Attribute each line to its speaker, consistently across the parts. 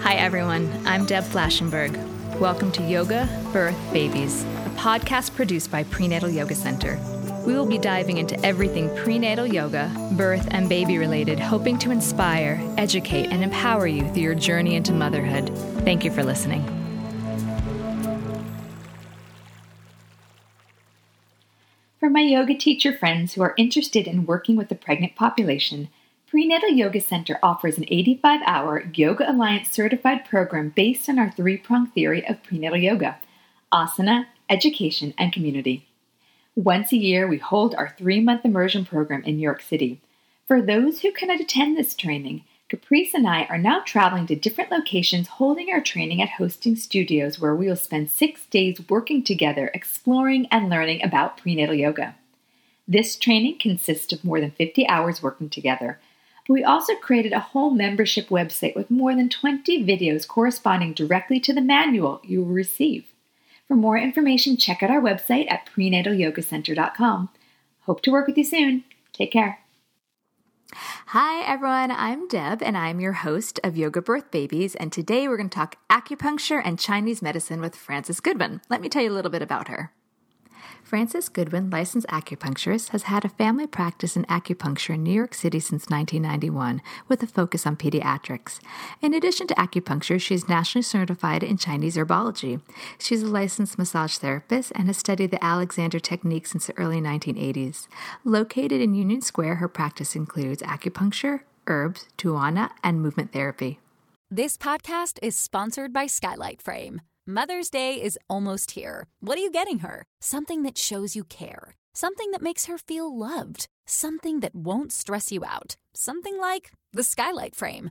Speaker 1: Hi, everyone. I'm Deb Flashenberg. Welcome to Yoga, Birth, Babies, a podcast produced by Prenatal Yoga Center. We will be diving into everything prenatal yoga, birth, and baby related, hoping to inspire, educate, and empower you through your journey into motherhood. Thank you for listening. For my yoga teacher friends who are interested in working with the pregnant population, Prenatal Yoga Center offers an 85 hour Yoga Alliance certified program based on our three pronged theory of prenatal yoga asana, education, and community. Once a year, we hold our three month immersion program in New York City. For those who cannot attend this training, Caprice and I are now traveling to different locations holding our training at hosting studios where we will spend six days working together, exploring and learning about prenatal yoga. This training consists of more than 50 hours working together but we also created a whole membership website with more than 20 videos corresponding directly to the manual you will receive. For more information, check out our website at prenatalyogacenter.com. Hope to work with you soon. Take care. Hi, everyone. I'm Deb, and I'm your host of Yoga Birth Babies. And today we're going to talk acupuncture and Chinese medicine with Frances Goodman. Let me tell you a little bit about her. Frances Goodwin, licensed acupuncturist, has had a family practice in acupuncture in New York City since 1991 with a focus on pediatrics. In addition to acupuncture, she is nationally certified in Chinese herbology. She's a licensed massage therapist and has studied the Alexander technique since the early 1980s. Located in Union Square, her practice includes acupuncture, herbs, tuina, and movement therapy.
Speaker 2: This podcast is sponsored by Skylight Frame. Mother's Day is almost here. What are you getting her? Something that shows you care. Something that makes her feel loved. Something that won't stress you out. Something like the Skylight Frame.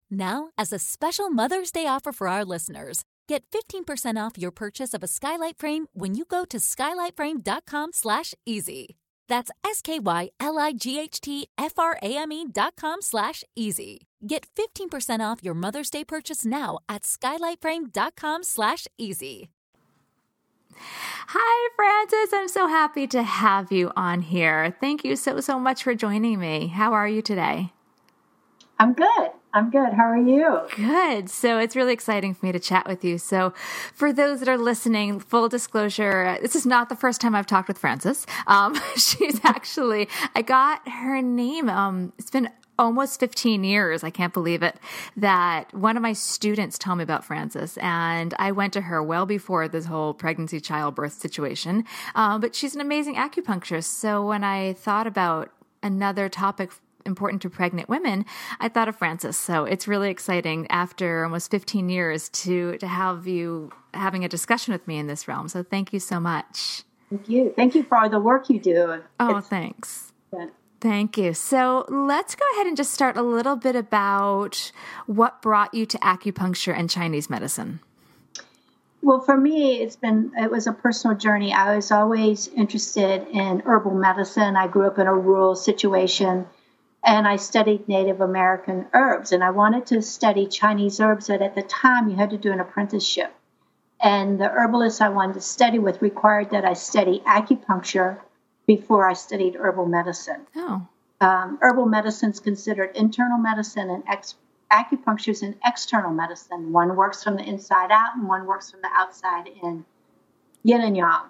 Speaker 2: Now, as a special Mother's Day offer for our listeners, get 15% off your purchase of a skylight frame when you go to skylightframe.com slash easy. That's S-K-Y-L-I-G-H-T-F-R-A-M-E dot com slash easy. Get 15% off your Mother's Day purchase now at skylightframe.com slash easy.
Speaker 1: Hi, Frances. I'm so happy to have you on here. Thank you so, so much for joining me. How are you today?
Speaker 3: I'm good. I'm good. How are you?
Speaker 1: Good. So it's really exciting for me to chat with you. So, for those that are listening, full disclosure, this is not the first time I've talked with Frances. Um, she's actually, I got her name. Um, it's been almost 15 years, I can't believe it, that one of my students told me about Frances. And I went to her well before this whole pregnancy childbirth situation. Um, but she's an amazing acupuncturist. So when I thought about another topic important to pregnant women, I thought of Frances. So it's really exciting after almost 15 years to to have you having a discussion with me in this realm. So thank you so much.
Speaker 3: Thank you. Thank you for all the work you do.
Speaker 1: Oh, it's, thanks. Thank you. So let's go ahead and just start a little bit about what brought you to acupuncture and Chinese medicine.
Speaker 3: Well, for me, it's been it was a personal journey. I was always interested in herbal medicine. I grew up in a rural situation and I studied Native American herbs. And I wanted to study Chinese herbs, but at the time you had to do an apprenticeship. And the herbalist I wanted to study with required that I study acupuncture before I studied herbal medicine.
Speaker 1: Oh.
Speaker 3: Um, herbal medicine is considered internal medicine, and ex- acupuncture is an external medicine. One works from the inside out, and one works from the outside in. Yin and yang.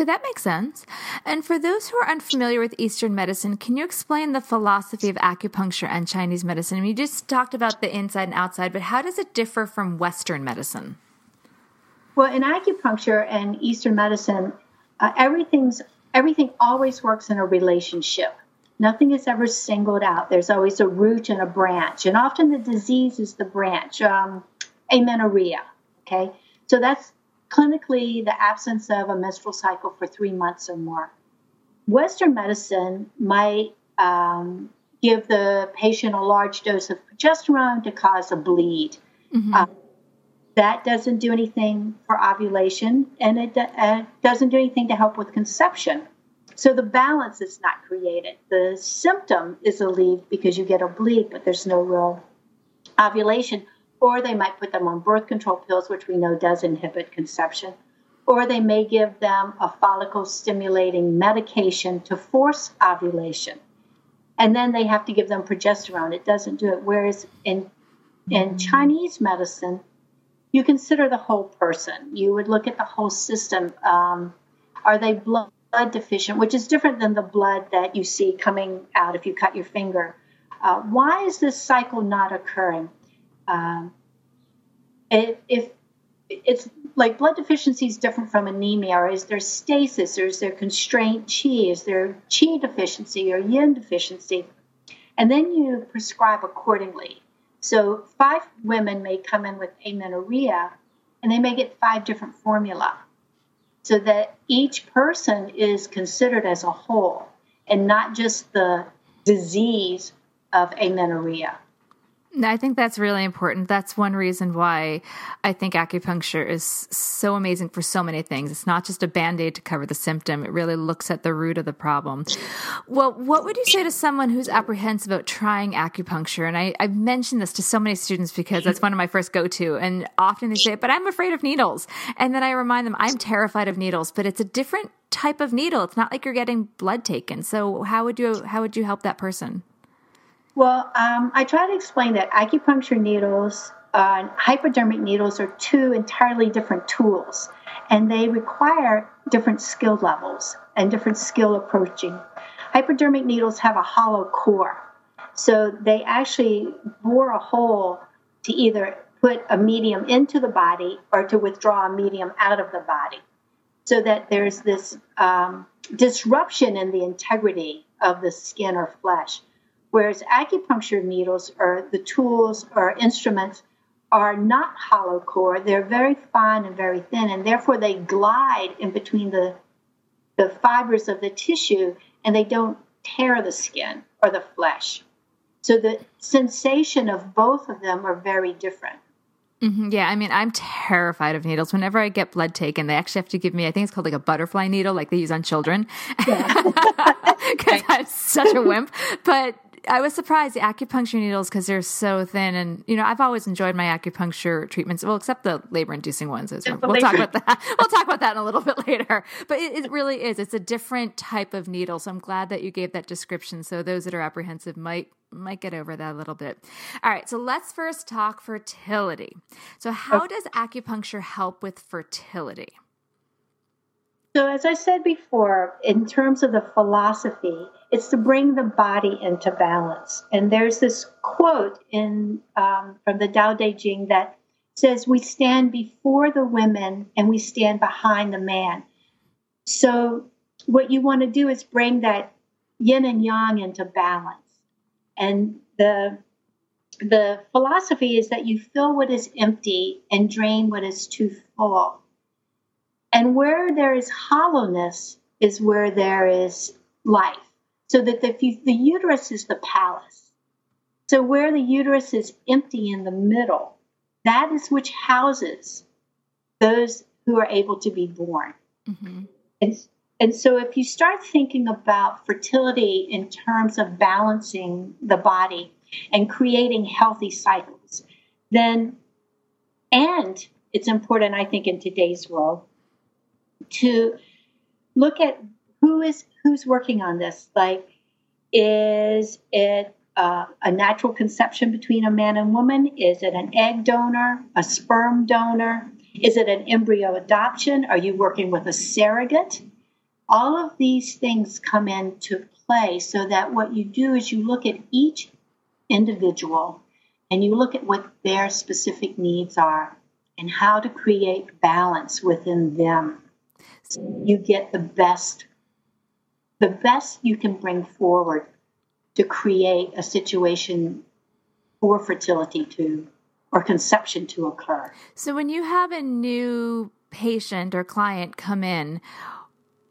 Speaker 1: Okay, that makes sense. And for those who are unfamiliar with Eastern medicine, can you explain the philosophy of acupuncture and Chinese medicine? I mean, you just talked about the inside and outside, but how does it differ from Western medicine?
Speaker 3: Well, in acupuncture and Eastern medicine, uh, everything's everything always works in a relationship. Nothing is ever singled out. There's always a root and a branch, and often the disease is the branch. Um, amenorrhea. Okay, so that's clinically the absence of a menstrual cycle for three months or more. Western medicine might um, give the patient a large dose of progesterone to cause a bleed. Mm-hmm. Uh, that doesn't do anything for ovulation and it uh, doesn't do anything to help with conception. So the balance is not created. The symptom is relieved because you get a bleed, but there's no real ovulation. Or they might put them on birth control pills, which we know does inhibit conception. Or they may give them a follicle stimulating medication to force ovulation. And then they have to give them progesterone. It doesn't do it. Whereas in, in Chinese medicine, you consider the whole person. You would look at the whole system. Um, are they blood blood deficient, which is different than the blood that you see coming out if you cut your finger. Uh, why is this cycle not occurring? Um, if, if it's like blood deficiency is different from anemia, or is there stasis, or is there constrained chi, is there chi deficiency or yin deficiency? And then you prescribe accordingly. So five women may come in with amenorrhea, and they may get five different formula so that each person is considered as a whole and not just the disease of amenorrhea.
Speaker 1: I think that's really important. That's one reason why I think acupuncture is so amazing for so many things. It's not just a band aid to cover the symptom, it really looks at the root of the problem. Well, what would you say to someone who's apprehensive about trying acupuncture? And I, I've mentioned this to so many students because that's one of my first go to. And often they say, but I'm afraid of needles. And then I remind them, I'm terrified of needles, but it's a different type of needle. It's not like you're getting blood taken. So how would you how would you help that person?
Speaker 3: Well, um, I try to explain that acupuncture needles uh, hypodermic needles are two entirely different tools, and they require different skill levels and different skill approaching. Hypodermic needles have a hollow core, so they actually bore a hole to either put a medium into the body or to withdraw a medium out of the body, so that there's this um, disruption in the integrity of the skin or flesh. Whereas acupuncture needles or the tools or instruments are not hollow core. They're very fine and very thin, and therefore they glide in between the, the fibers of the tissue and they don't tear the skin or the flesh. So the sensation of both of them are very different.
Speaker 1: Mm-hmm. Yeah, I mean, I'm terrified of needles. Whenever I get blood taken, they actually have to give me, I think it's called like a butterfly needle, like they use on children. Because yeah. I'm such a wimp. But I was surprised the acupuncture needles because they're so thin, and you know I've always enjoyed my acupuncture treatments. Well, except the labor-inducing ones. We'll talk about that. We'll talk about that in a little bit later. But it, it, really is. It's a different type of needle. So I'm glad that you gave that description. So those that are apprehensive might might get over that a little bit. All right. So let's first talk fertility. So how does acupuncture help with fertility?
Speaker 3: So, as I said before, in terms of the philosophy, it's to bring the body into balance. And there's this quote in um, from the Tao Te Ching that says, "We stand before the women and we stand behind the man." So, what you want to do is bring that yin and yang into balance. And the the philosophy is that you fill what is empty and drain what is too full. And where there is hollowness is where there is life. So that the, the uterus is the palace. So where the uterus is empty in the middle, that is which houses those who are able to be born. Mm-hmm. And, and so if you start thinking about fertility in terms of balancing the body and creating healthy cycles, then, and it's important, I think, in today's world, to look at who is who's working on this. Like, is it uh, a natural conception between a man and woman? Is it an egg donor, a sperm donor? Is it an embryo adoption? Are you working with a surrogate? all of these things come into play so that what you do is you look at each individual and you look at what their specific needs are and how to create balance within them. So you get the best the best you can bring forward to create a situation for fertility to or conception to occur.
Speaker 1: So when you have a new patient or client come in,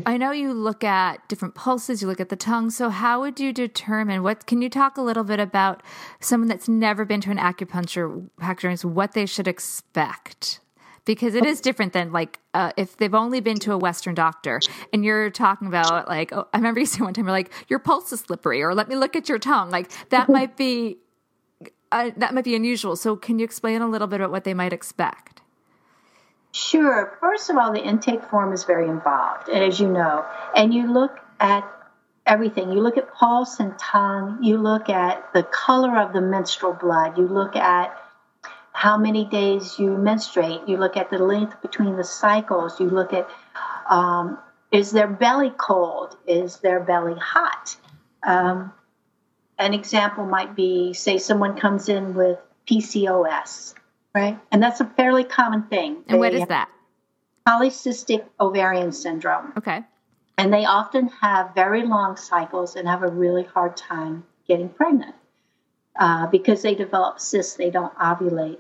Speaker 1: I know you look at different pulses, you look at the tongue. So, how would you determine what? Can you talk a little bit about someone that's never been to an acupuncture practice, what they should expect? Because it is different than like uh, if they've only been to a Western doctor and you're talking about like, oh, I remember you saying one time, you're like, your pulse is slippery, or let me look at your tongue. Like that might be uh, that might be unusual. So, can you explain a little bit about what they might expect?
Speaker 3: Sure. First of all, the intake form is very involved, and as you know, and you look at everything. You look at pulse and tongue, you look at the color of the menstrual blood, you look at how many days you menstruate, you look at the length between the cycles, you look at um, is their belly cold, is their belly hot. Um, an example might be say someone comes in with PCOS right? And that's a fairly common thing.
Speaker 1: And they what is that?
Speaker 3: Polycystic ovarian syndrome.
Speaker 1: Okay.
Speaker 3: And they often have very long cycles and have a really hard time getting pregnant uh, because they develop cysts, they don't ovulate.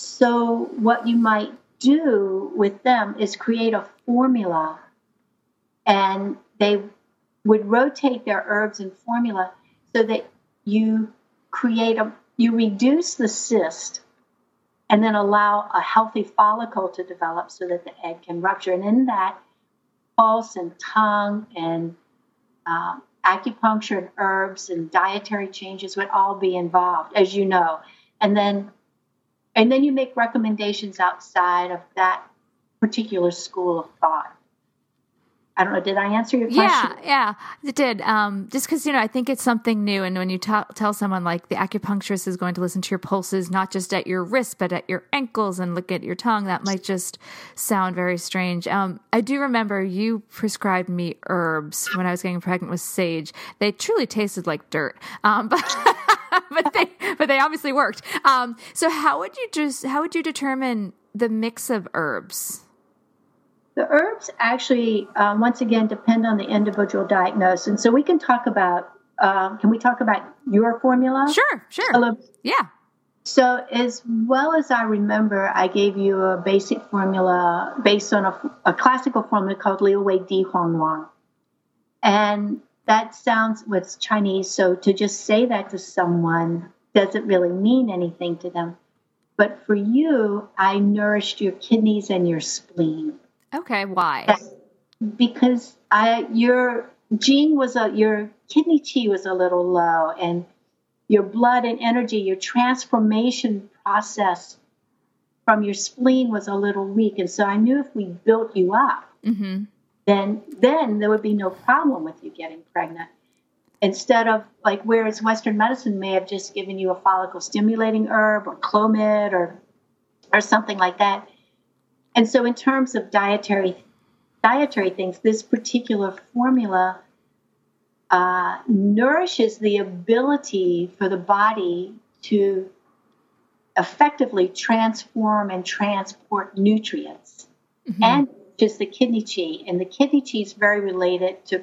Speaker 3: So, what you might do with them is create a formula, and they would rotate their herbs and formula so that you create a you reduce the cyst and then allow a healthy follicle to develop so that the egg can rupture. And in that, pulse and tongue and uh, acupuncture and herbs and dietary changes would all be involved, as you know. And then, and then you make recommendations outside of that particular school of thought. I don't know. Did I answer your question?
Speaker 1: Yeah, yeah, it did. Um, just because you know, I think it's something new, and when you t- tell someone like the acupuncturist is going to listen to your pulses, not just at your wrist, but at your ankles, and look at your tongue, that might just sound very strange. Um, I do remember you prescribed me herbs when I was getting pregnant with sage. They truly tasted like dirt, um, but. but they but they obviously worked. Um, so how would you just how would you determine the mix of herbs?
Speaker 3: The herbs actually, um, once again, depend on the individual diagnosis. And so we can talk about, uh, can we talk about your formula?
Speaker 1: Sure, sure. Yeah.
Speaker 3: So, as well as I remember, I gave you a basic formula based on a, a classical formula called Liu Wei Di Huang Wan. And that sounds what's Chinese. So, to just say that to someone doesn't really mean anything to them. But for you, I nourished your kidneys and your spleen.
Speaker 1: Okay, why?
Speaker 3: Because I your jing was a your kidney qi was a little low, and your blood and energy, your transformation process from your spleen was a little weak, and so I knew if we built you up, mm-hmm. then then there would be no problem with you getting pregnant. Instead of like whereas Western medicine may have just given you a follicle stimulating herb or clomid or or something like that, and so, in terms of dietary dietary things, this particular formula uh, nourishes the ability for the body to effectively transform and transport nutrients, mm-hmm. and just the kidney qi. And the kidney qi is very related to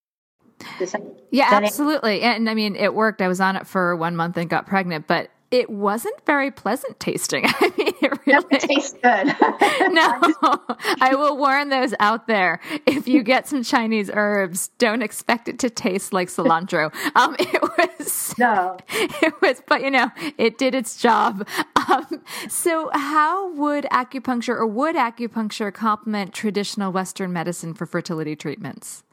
Speaker 1: Yeah, absolutely. And I mean, it worked. I was on it for one month and got pregnant, but it wasn't very pleasant tasting. I mean, it really
Speaker 3: tastes good.
Speaker 1: no, I will warn those out there. If you get some Chinese herbs, don't expect it to taste like cilantro. Um, it was
Speaker 3: no,
Speaker 1: it was, but you know, it did its job. Um, so, how would acupuncture or would acupuncture complement traditional Western medicine for fertility treatments?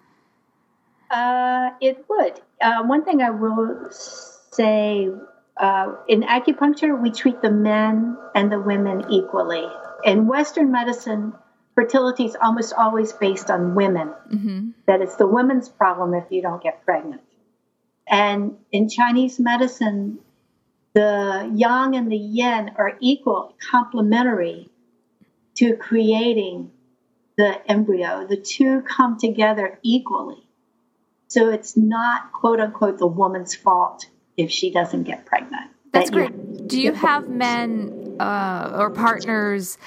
Speaker 3: Uh, it would. Uh, one thing I will say uh, in acupuncture, we treat the men and the women equally. In Western medicine, fertility is almost always based on women.
Speaker 1: Mm-hmm.
Speaker 3: That it's the women's problem if you don't get pregnant. And in Chinese medicine, the yang and the yin are equal, complementary to creating the embryo. The two come together equally. So it's not quote unquote the woman's fault if she doesn't get pregnant.
Speaker 1: That's
Speaker 3: That you-
Speaker 1: great. Do you have men uh, or partners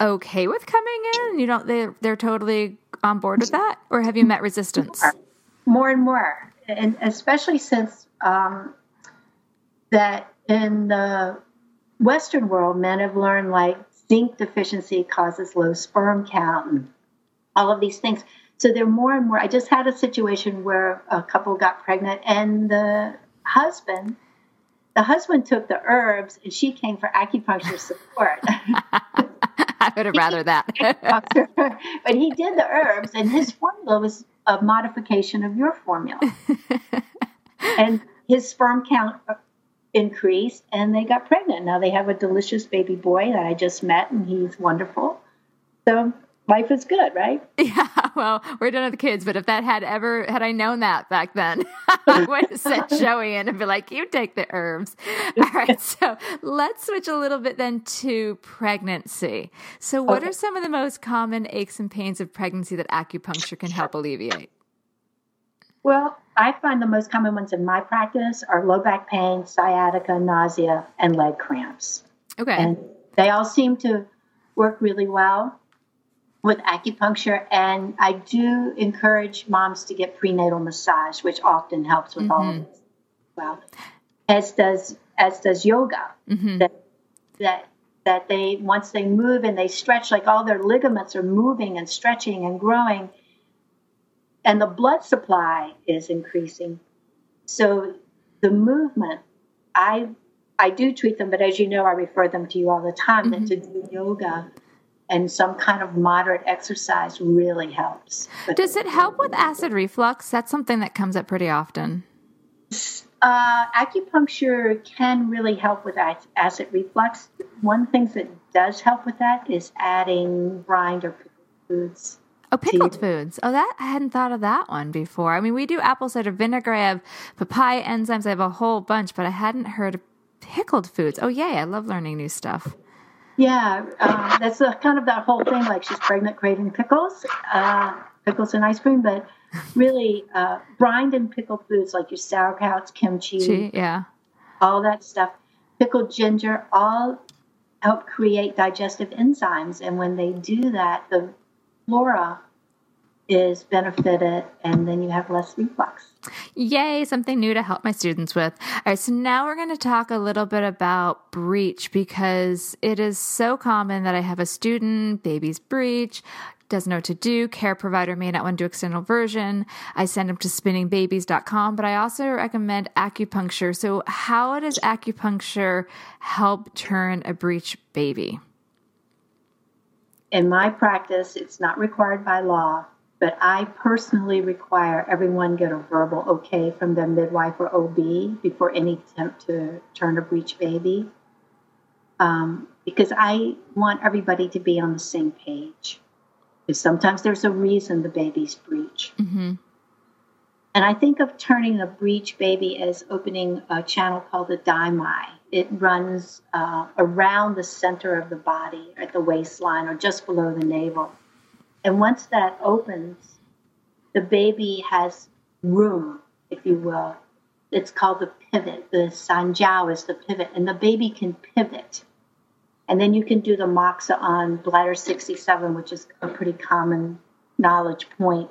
Speaker 1: okay with coming in? You don't they they're totally on board with that, or have you met resistance?
Speaker 3: more and more, and especially since um, that in the Western world, men have learned like zinc deficiency causes low sperm count and all of these things. So they're more and more. I just had a situation where a couple got pregnant, and the husband, the husband took the herbs, and she came for acupuncture support.
Speaker 1: I would have rather that.
Speaker 3: but he did the herbs, and his formula was a modification of your formula. and his sperm count increased, and they got pregnant. Now they have a delicious baby boy that I just met, and he's wonderful. So life is good, right?
Speaker 1: yeah, well, we're done with the kids, but if that had ever had I known that back then, I would have sent Joey in and be like, "You take the herbs." All right, so let's switch a little bit then to pregnancy. So, what
Speaker 3: Okay.
Speaker 1: are some of the most common aches and pains of pregnancy that acupuncture can help alleviate?
Speaker 3: Well, I find the most common ones in my practice are low back pain, sciatica, nausea, and leg cramps.
Speaker 1: Okay.
Speaker 3: And they all seem to work really well with acupuncture. And I do encourage moms to get prenatal massage, which often helps with all of this. Well, as does as does yoga. Mm-hmm. That that that they once they move and they stretch, like all their ligaments are moving and stretching and growing, and the blood supply is increasing. So the movement, I I do treat them, but as you know, I refer them to you all the time. That mm-hmm. to do yoga and some kind of moderate exercise really helps. But,
Speaker 1: Does it help with acid reflux? That's something that comes up pretty often.
Speaker 3: uh, acupuncture can really help with acid reflux. One thing that does help with that is adding brined or pickled foods.
Speaker 1: Oh, pickled foods. Oh, that I hadn't thought of that one before. I mean, we do apple cider vinegar. I have papaya enzymes. I have a whole bunch, but I hadn't heard of pickled foods. Oh, yay! I love learning new stuff.
Speaker 3: Yeah, uh, that's the, kind of that whole thing. Like she's pregnant, craving pickles, uh, pickles and ice cream, but really uh, brined and pickled foods like your sauerkrauts, kimchi,
Speaker 1: Gee, yeah.
Speaker 3: all that stuff, pickled ginger, all help create digestive enzymes. And when they do that, the flora is benefited, and then you have less reflux.
Speaker 1: Yay, something new to help my students with. All right, so now we're going to talk a little bit about breech because it is so common that I have a student, baby's breech, doesn't know what to do, care provider may not want to do external version. I send them to spinningbabies.com, but I also recommend acupuncture. So, how does acupuncture help turn a breech baby?
Speaker 3: in my practice, it's not required by law, but I personally require everyone get a verbal okay from their midwife or OB before any attempt to turn a breech baby. Um, because I want everybody to be on the same page. Because sometimes there's a reason the baby's breech.
Speaker 1: Mm-hmm.
Speaker 3: And I think of turning a breech baby as opening a channel called the dai mai. It runs uh, around the center of the body at the waistline or just below the navel. And once that opens, the baby has room, if you will. It's called the pivot. The sanjiao is the pivot, and the baby can pivot. And then you can do the moxa on bladder 67, which is a pretty common knowledge point.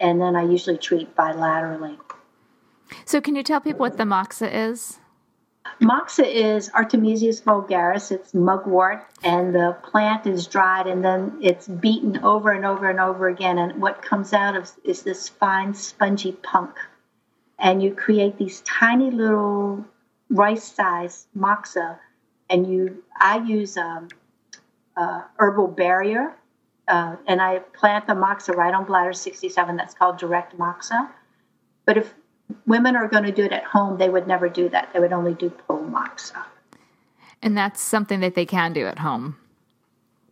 Speaker 3: And then I usually treat bilaterally.
Speaker 1: So, can you tell people what the moxa is?
Speaker 3: Moxa is Artemisias vulgaris. It's mugwort, and the plant is dried, and then it's beaten over and over and over again. And what comes out of is this fine, spongy punk. And you create these tiny little rice-sized moxa, and you. I use um, uh, herbal barrier, uh, and I plant the moxa right on bladder 67. That's called direct moxa. But if women are going to do it at home, they would never do that. They would only do pole moxa.
Speaker 1: And that's something that they can do at home.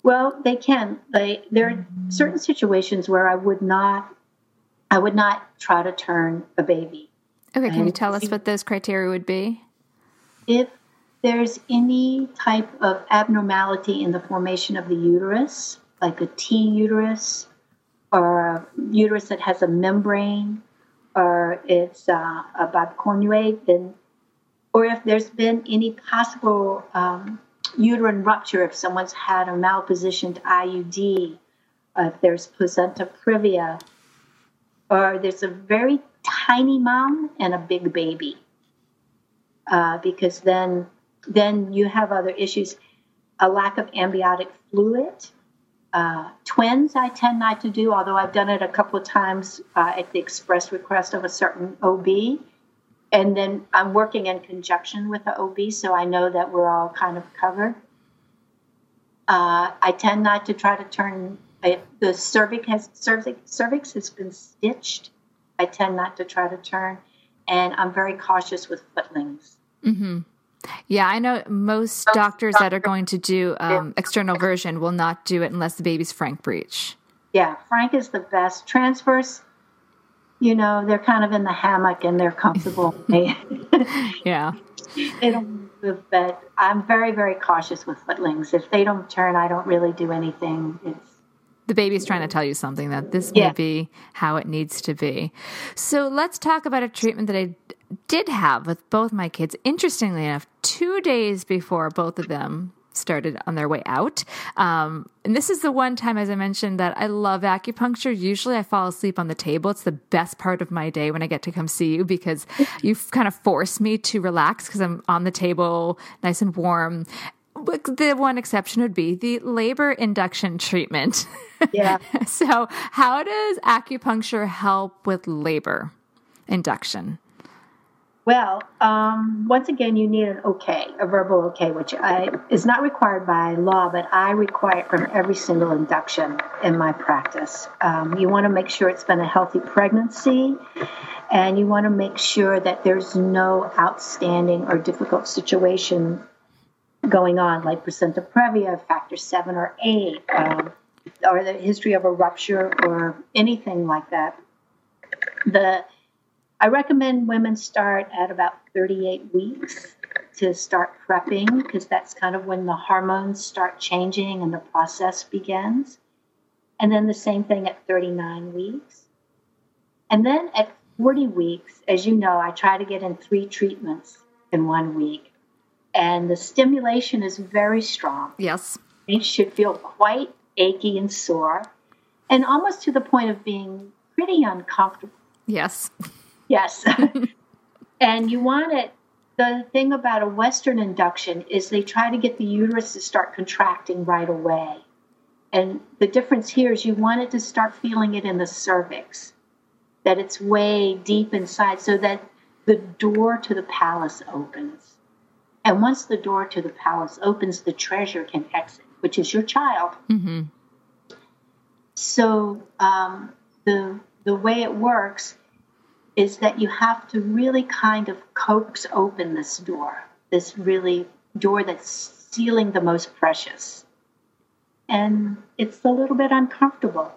Speaker 3: Well, they can. They, there are certain situations where I would not, I would not try to turn a baby.
Speaker 1: Okay, can you tell us what those criteria would be?
Speaker 3: If there's any type of abnormality in the formation of the uterus, like a T uterus or a uterus that has a membrane, or it's uh, a bicornuate, then, or if there's been any possible um, uterine rupture, if someone's had a malpositioned IUD, uh, if there's placenta previa, or there's a very tiny mom and a big baby, uh, because then then you have other issues, a lack of amniotic fluid. Uh, twins, I tend not to do, although I've done it a couple of times uh, at the express request of a certain OB. And then I'm working in conjunction with the OB, so I know that we're all kind of covered. Uh, I tend not to try to turn if the cervix has cervix, cervix has been stitched. I tend not to try to turn, and I'm very cautious with footlings.
Speaker 1: Mm-hmm. Yeah, I know most doctors that are going to do um, external version will not do it unless the baby's frank breech.
Speaker 3: Yeah, frank is the best. Transverse, you know, they're kind of in the hammock and they're comfortable.
Speaker 1: yeah.
Speaker 3: Don't move, but I'm very, very cautious with footlings. If they don't turn, I don't really do anything. It's
Speaker 1: the baby's trying to tell you something that this
Speaker 3: Yeah.
Speaker 1: may be how it needs to be. So let's talk about a treatment that I did have with both my kids. Interestingly enough, two days before both of them started on their way out. Um, and this is the one time, as I mentioned, that I love acupuncture. Usually I fall asleep on the table. It's the best part of my day when I get to come see you because you kind of force me to relax because I'm on the table, nice and warm. But The one exception would be the labor induction treatment.
Speaker 3: yeah.
Speaker 1: so, how does acupuncture help with labor induction?
Speaker 3: Well, um, once again, you need an okay, a verbal okay, which I, is not required by law, but I require it from every single induction in my practice. Um, you want to make sure it's been a healthy pregnancy, and you want to make sure that there's no outstanding or difficult situation going on, like placenta previa, factor seven or eight, um, or the history of a rupture or anything like that. The I recommend women start at about 38 weeks to start prepping because that's kind of when the hormones start changing and the process begins. And then the same thing at 39 weeks. And then at 40 weeks, as you know, I try to get in three treatments in one week. And the stimulation is very strong.
Speaker 1: Yes.
Speaker 3: It should feel quite achy and sore and almost to the point of being pretty uncomfortable.
Speaker 1: Yes.
Speaker 3: Yes. and you want it. The thing about a Western induction is they try to get the uterus to start contracting right away. And the difference here is you want it to start feeling it in the cervix, that it's way deep inside, so that the door to the palace opens. And once the door to the palace opens, the treasure can exit, which is your child.
Speaker 1: Mm-hmm.
Speaker 3: So um, the the way it works is that you have to really kind of coax open this door, this really door that's sealing the most precious, and it's a little bit uncomfortable.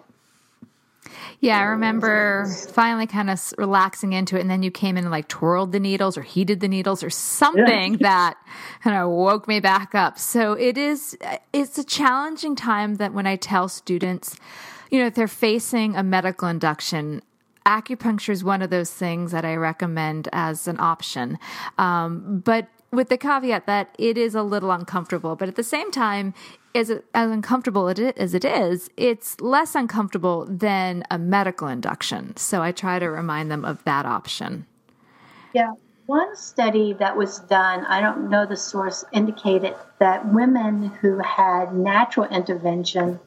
Speaker 1: Yeah, I remember finally kind of relaxing into it, and then you came in and like twirled the needles or heated the needles or something yeah. that kind of woke me back up. So it is, uh, it's a challenging time that when I tell students, you know, if they're facing a medical induction, acupuncture is one of those things that I recommend as an option. Um, but with the caveat that it is a little uncomfortable, but at the same time, as, as uncomfortable as it is, it's less uncomfortable than a medical induction. So I try to remind them of that option.
Speaker 3: Yeah. One study that was done, I don't know the source, indicated that women who had natural intervention,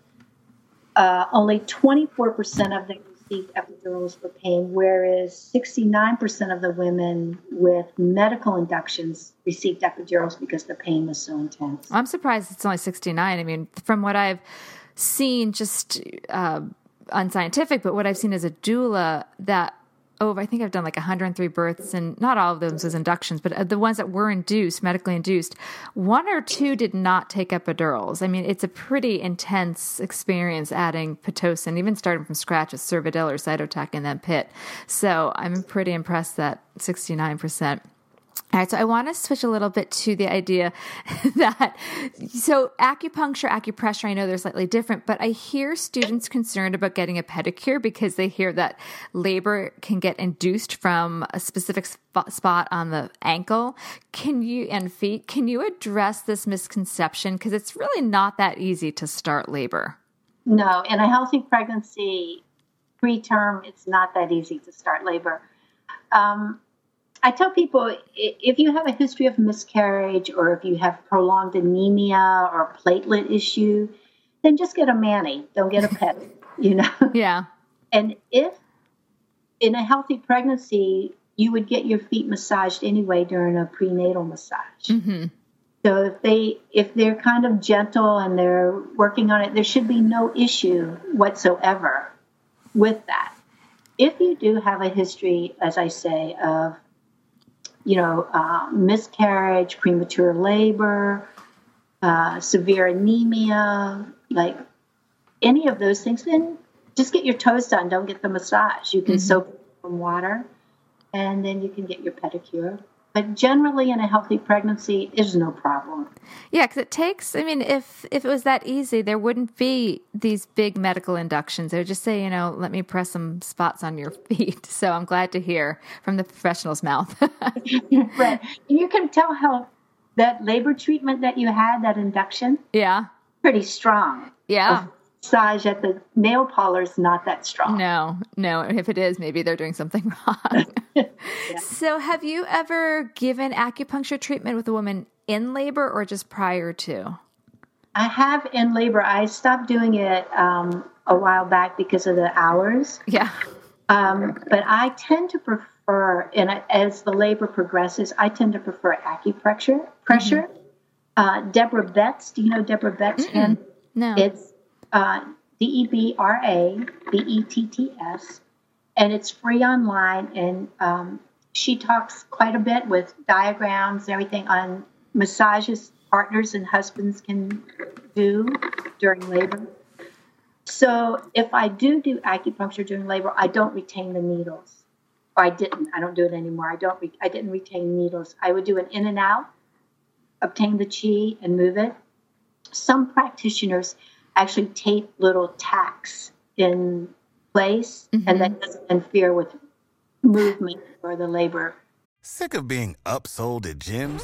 Speaker 3: uh, only 24% of them epidurals for pain, whereas 69% of the women with medical inductions received epidurals because the pain was so intense.
Speaker 1: I'm surprised it's only 69. I mean, from what I've seen, just uh, unscientific, but what I've seen as a doula, that over, I think I've done like 103 births, and not all of those was inductions, but uh, the ones that were induced, medically induced, one or two did not take epidurals. I mean, it's a pretty intense experience adding Pitocin, even starting from scratch with Cervidil or Cytotec and then PIT. So I'm pretty impressed that 69%. All right, so I want to switch a little bit to the idea that so acupuncture, acupressure, I know they're slightly different, but I hear students concerned about getting a pedicure because they hear that labor can get induced from a specific spot on the ankle. Can you and feet? Can you address this misconception because it's really not that easy to start labor?
Speaker 3: No, in a healthy pregnancy, preterm, it's not that easy to start labor. Um, I tell people if you have a history of miscarriage or if you have prolonged anemia or platelet issue, then just get a mani. Don't get a pet, you know?
Speaker 1: Yeah.
Speaker 3: And if in a healthy pregnancy, you would get your feet massaged anyway during a prenatal massage. Mm-hmm. So if they if they're kind of gentle and they're working on it, there should be no issue whatsoever with that. If you do have a history, as I say, of you know, uh, miscarriage, premature labor, uh, severe anemia, like any of those things, then just get your toes done. Don't get the massage. You can mm-hmm. soak from water, and then you can get your pedicure. But generally, in a healthy pregnancy, is no problem.
Speaker 1: Yeah, because it takes. I mean, if if it was that easy, there wouldn't be these big medical inductions. They would just say, you know, let me press some spots on your feet. So I'm glad to hear from the professional's mouth.
Speaker 3: right, you can tell how that labor treatment that you had, that induction,
Speaker 1: yeah,
Speaker 3: pretty strong.
Speaker 1: Yeah,
Speaker 3: massage at the nail parlor is not that strong.
Speaker 1: No, no. If it is, maybe they're doing something wrong. yeah. So, have you ever given acupuncture treatment with a woman in labor or just prior to?
Speaker 3: I have in labor. I stopped doing it um, a while back because of the hours.
Speaker 1: Yeah.
Speaker 3: Um, but I tend to prefer, and as the labor progresses, I tend to prefer acupressure. Pressure. Mm-hmm. Uh, Debra Betts, do you know Debra Betts?
Speaker 1: No.
Speaker 3: It's uh, D E B R A B E T T S, and it's free online. And um, she talks quite a bit with diagrams and everything on massages partners and husbands can do during labor. So if I do do acupuncture during labor, I don't retain the needles. Or I didn't. I don't do it anymore. I don't. Re- I didn't retain needles. I would do an in and out, obtain the chi, and move it. Some practitioners actually tape little tacks in place, mm-hmm. and that doesn't interfere with movement or the labor.
Speaker 4: Sick of being upsold at gyms?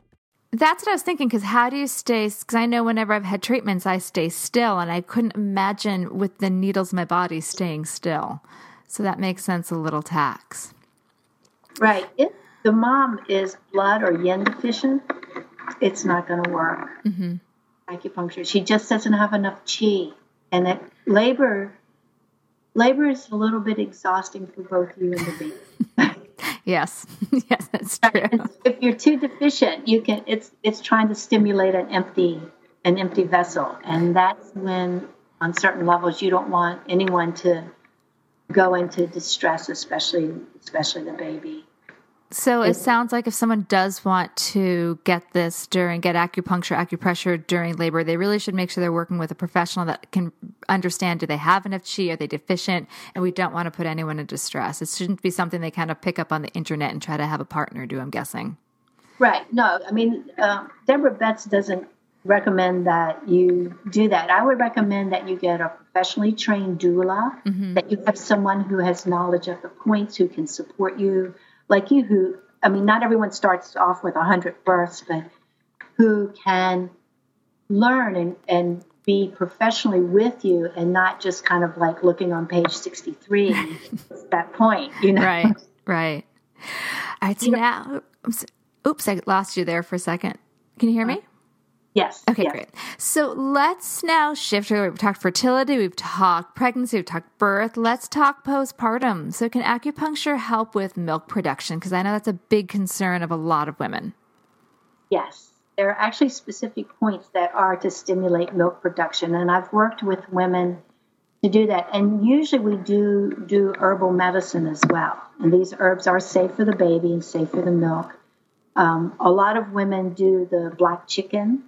Speaker 1: That's what I was thinking. Because how do you stay? Because I know whenever I've had treatments, I stay still, and I couldn't imagine with the needles my body staying still. So that makes sense. A little tacks.
Speaker 3: Right. If the mom is blood or yin deficient, it's not going to work. Mm-hmm. Acupuncture. She just doesn't have enough chi, and that labor labor is a little bit exhausting for both you and the baby.
Speaker 1: yes, yes, that's true.
Speaker 3: if you're too deficient, you can. It's it's trying to stimulate an empty an empty vessel, and that's when, on certain levels, you don't want anyone to go into distress, especially especially the baby.
Speaker 1: So it sounds like if someone does want to get this during get acupuncture, acupressure during labor, they really should make sure they're working with a professional that can understand do they have enough chi, are they deficient, and we don't want to put anyone in distress. It shouldn't be something they kind of pick up on the internet and try to have a partner do. I'm guessing.
Speaker 3: Right. No, I mean uh, Debra Betts doesn't recommend that you do that. I would recommend that you get a professionally trained doula, mm-hmm. that you have someone who has knowledge of the points, who can support you like you who I mean, not everyone starts off with 100 births, but who can learn and, and be professionally with you and not just kind of like looking on page 63 at that point, you know?
Speaker 1: Right, right. All right, so now, oops, I lost you there for a second. Can you hear me?
Speaker 3: Yes.
Speaker 1: Okay,
Speaker 3: yes.
Speaker 1: great. So let's now shift. We've talked fertility, we've talked pregnancy, we've talked birth. Let's talk postpartum. So, can acupuncture help with milk production? Because I know that's a big concern of a lot of women.
Speaker 3: Yes. There are actually specific points that are to stimulate milk production. And I've worked with women to do that. And usually we do do herbal medicine as well. And these herbs are safe for the baby and safe for the milk. Um, a lot of women do the black chicken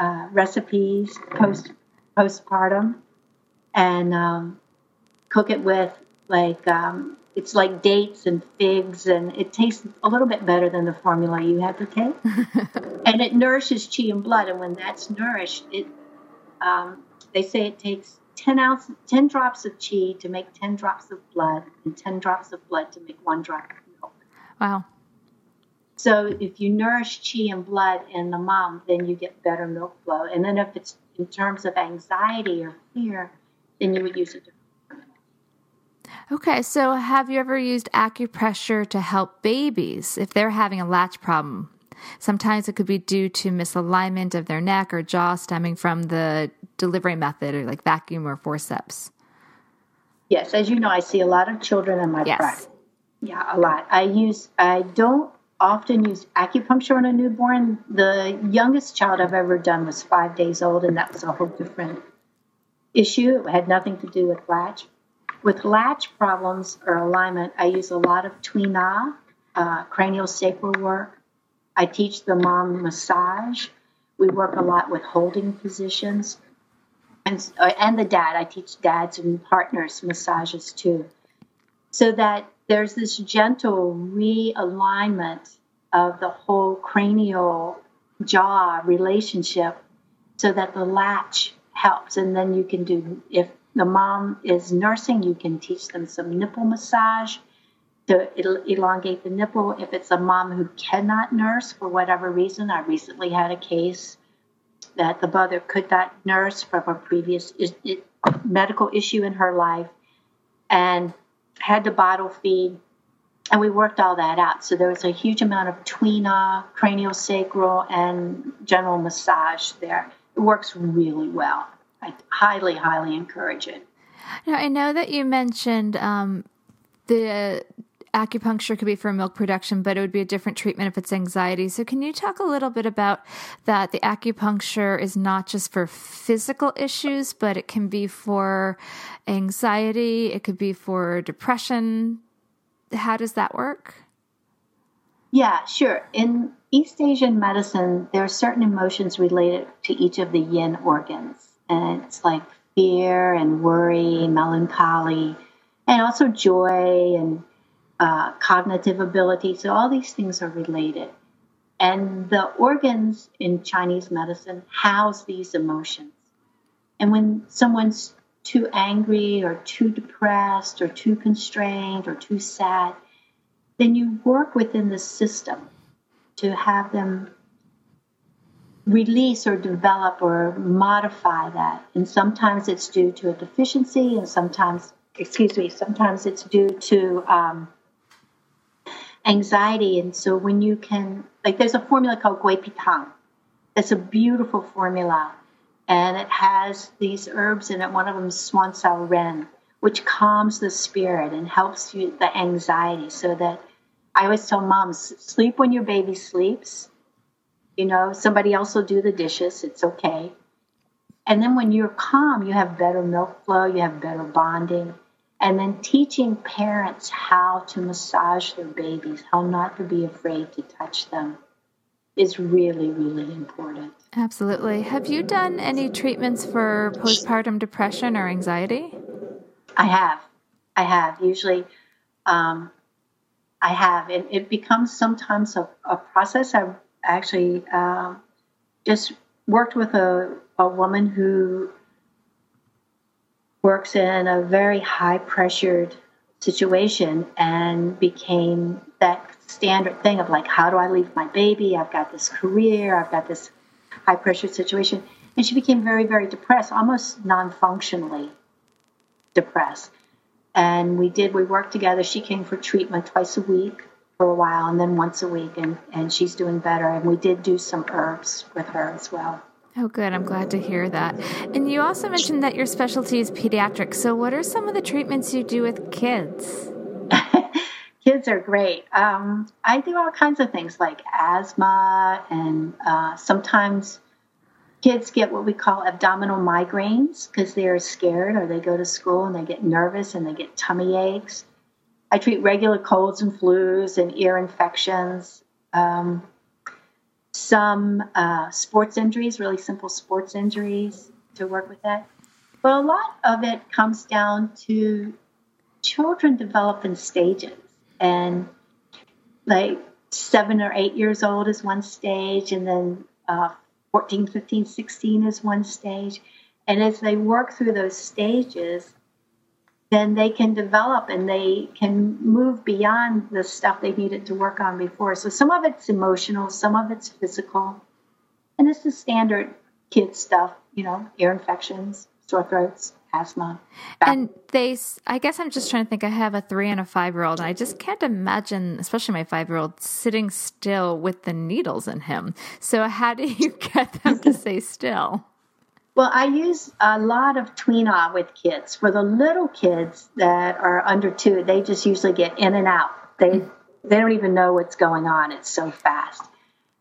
Speaker 3: uh, recipes post postpartum, and um, cook it with like um, it's like dates and figs, and it tastes a little bit better than the formula you have to take. and it nourishes chi and blood, and when that's nourished, it um, they say it takes 10 ounces, 10 drops of chi to make 10 drops of blood, and 10 drops of blood to make one drop of milk.
Speaker 1: Wow.
Speaker 3: So if you nourish chi and blood in the mom, then you get better milk flow. And then if it's in terms of anxiety or fear, then you would use a different
Speaker 1: Okay, so have you ever used acupressure to help babies if they're having a latch problem? Sometimes it could be due to misalignment of their neck or jaw stemming from the delivery method or like vacuum or forceps.
Speaker 3: Yes, as you know, I see a lot of children in my
Speaker 1: yes.
Speaker 3: practice. Yeah, a lot. I use I don't often use acupuncture on a newborn. The youngest child I've ever done was five days old, and that was a whole different issue. It had nothing to do with latch. With latch problems or alignment, I use a lot of Tui Na, uh, cranial sacral work. I teach the mom massage. We work a lot with holding positions. And, uh, and the dad, I teach dads and partners massages too. So that there's this gentle realignment of the whole cranial jaw relationship so that the latch helps. And then you can do, if the mom is nursing, you can teach them some nipple massage to elongate the nipple. If it's a mom who cannot nurse for whatever reason, I recently had a case that the mother could not nurse from a previous medical issue in her life. And had to bottle feed, and we worked all that out. So there was a huge amount of Tui Na, cranial sacral, and general massage there. It works really well. I highly, highly encourage it.
Speaker 1: Now, I know that you mentioned um, the acupuncture could be for milk production, but it would be a different treatment if it's anxiety. So, can you talk a little bit about that? The acupuncture is not just for physical issues, but it can be for anxiety, it could be for depression. How does that work?
Speaker 3: Yeah, sure. In East Asian medicine, there are certain emotions related to each of the yin organs. And it's like fear and worry, melancholy, and also joy and uh, cognitive ability. So all these things are related. And the organs in Chinese medicine house these emotions. And when someone's too angry or too depressed or too constrained or too sad, then you work within the system to have them release or develop or modify that. And sometimes it's due to a deficiency, and sometimes, excuse me, sometimes it's due to um, anxiety. And so when you can, like, there's a formula called Gui Pi Tang. It's a beautiful formula, and it has these herbs in it. One of them is Suan Zao Ren, which calms the spirit and helps you the anxiety so that I always tell moms sleep when your baby sleeps. You know, somebody else will do the dishes, it's okay. And then when you're calm, you have better milk flow, you have better bonding. And then teaching parents how to massage their babies, how not to be afraid to touch them is really, really important.
Speaker 1: Absolutely. Have you done any treatments for postpartum depression or anxiety?
Speaker 3: I have. I have. Usually, um, I have. It, it becomes sometimes a, a process. I've actually uh, just worked with a, a woman who works in a very high pressured situation and became that standard thing of like, how do I leave my baby? I've got this career, I've got this high pressure situation. And she became very, very depressed, almost non functionally depressed. And we did, we worked together. She came for treatment twice a week for a while and then once a week, and, and she's doing better. And we did do some herbs with her as well.
Speaker 1: Oh, good. I'm glad to hear that. And you also mentioned that your specialty is pediatrics. So, what are some of the treatments you do with kids?
Speaker 3: kids are great. Um, I do all kinds of things like asthma, and uh, sometimes kids get what we call abdominal migraines because they're scared or they go to school and they get nervous and they get tummy aches. I treat regular colds and flus and ear infections. Um, some uh, sports injuries, really simple sports injuries to work with that. But a lot of it comes down to children develop in stages. And like seven or eight years old is one stage, and then uh, 14, 15, 16 is one stage. And as they work through those stages, then they can develop and they can move beyond the stuff they needed to work on before. So some of it's emotional, some of it's physical. And it's the standard kid stuff, you know, ear infections, sore throats, asthma.
Speaker 1: And they, I guess I'm just trying to think. I have a three and a five year old, and I just can't imagine, especially my five year old, sitting still with the needles in him. So, how do you get them to stay still?
Speaker 3: Well, I use a lot of Tui Na with kids. For the little kids that are under two, they just usually get in and out. They they don't even know what's going on. It's so fast.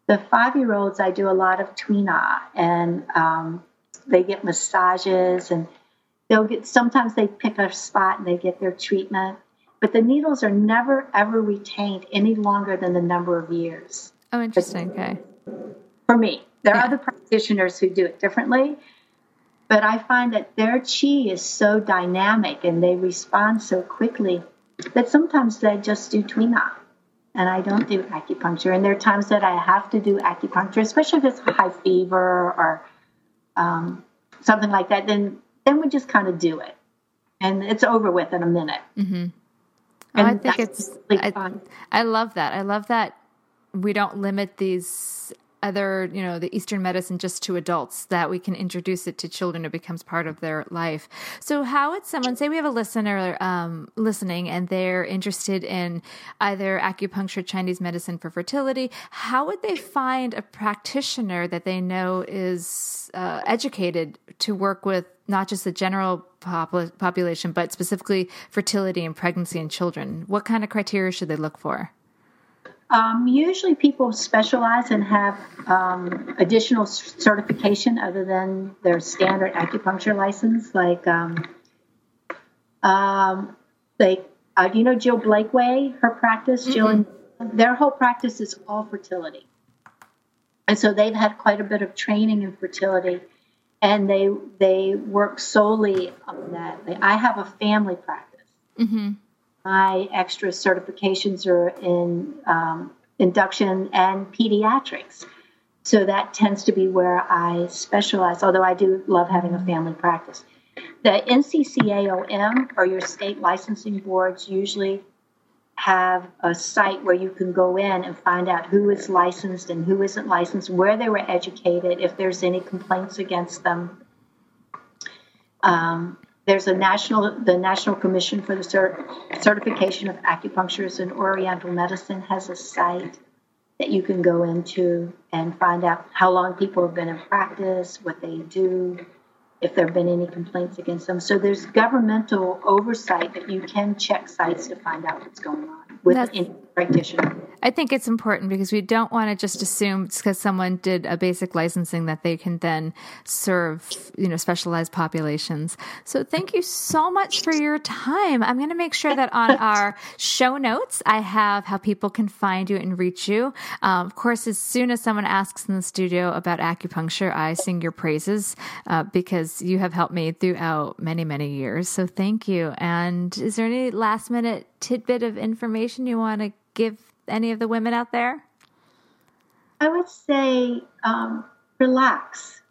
Speaker 3: The five year olds, I do a lot of Tui Na, and um, they get massages, and they'll get. Sometimes they pick a spot and they get their treatment. But the needles are never ever retained any longer than the number of years.
Speaker 1: Oh, interesting. Okay.
Speaker 3: For me, there yeah. are other practitioners who do it differently but I find that their chi is so dynamic and they respond so quickly that sometimes they just do Tui Na. And I don't do acupuncture. And there are times that I have to do acupuncture, especially if it's high fever or um, something like that. Then then we just kind of do it, and it's over with in a minute.
Speaker 1: Mm-hmm. Oh, I think it's. Really I, I love that. I love that we don't limit these other, you know, the Eastern medicine just to adults, that we can introduce it to children. It becomes part of their life. So, how would someone say we have a listener um, listening and they're interested in either acupuncture, Chinese medicine for fertility? How would they find a practitioner that they know is uh, educated to work with not just the general pop- population, but specifically fertility and pregnancy in children? What kind of criteria should they look for?
Speaker 3: Um, usually, people specialize and have um, additional certification other than their standard acupuncture license. Like, um, um like uh, you know, Jill Blakeway, her practice, mm-hmm. Jill, and their whole practice is all fertility, and so they've had quite a bit of training in fertility, and they they work solely on that. I have a family practice. Mm-hmm my extra certifications are in um, induction and pediatrics. So that tends to be where I specialize, although I do love having a family practice. The NCCAOM or your state licensing boards usually have a site where you can go in and find out who is licensed and who isn't licensed, where they were educated, if there's any complaints against them. Um, there's a national, the National Commission for the Cert- Certification of Acupuncturists in Oriental Medicine has a site that you can go into and find out how long people have been in practice, what they do, if there have been any complaints against them. So there's governmental oversight that you can check sites to find out what's going on with
Speaker 1: That's-
Speaker 3: any practitioner.
Speaker 1: I think it's important because we don't want to just assume because someone did a basic licensing that they can then serve, you know, specialized populations. So thank you so much for your time. I'm going to make sure that on our show notes, I have how people can find you and reach you. Um, of course, as soon as someone asks in the studio about acupuncture, I sing your praises uh, because you have helped me throughout many, many years. So thank you. And is there any last minute tidbit of information you want to give any of the women out there?
Speaker 3: I would say um, relax,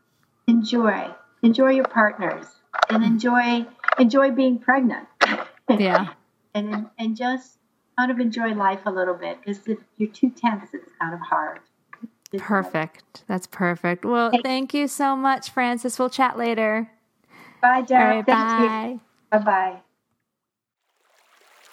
Speaker 3: enjoy, enjoy your partners, and enjoy enjoy being pregnant.
Speaker 1: Yeah.
Speaker 3: and and just kind of enjoy life a little bit because if you're too tense, it's kind of hard.
Speaker 1: Perfect. That's perfect. Well, thank you so much, Francis. We'll chat later.
Speaker 3: Bye, Dara.
Speaker 1: right, bye.
Speaker 3: Bye bye.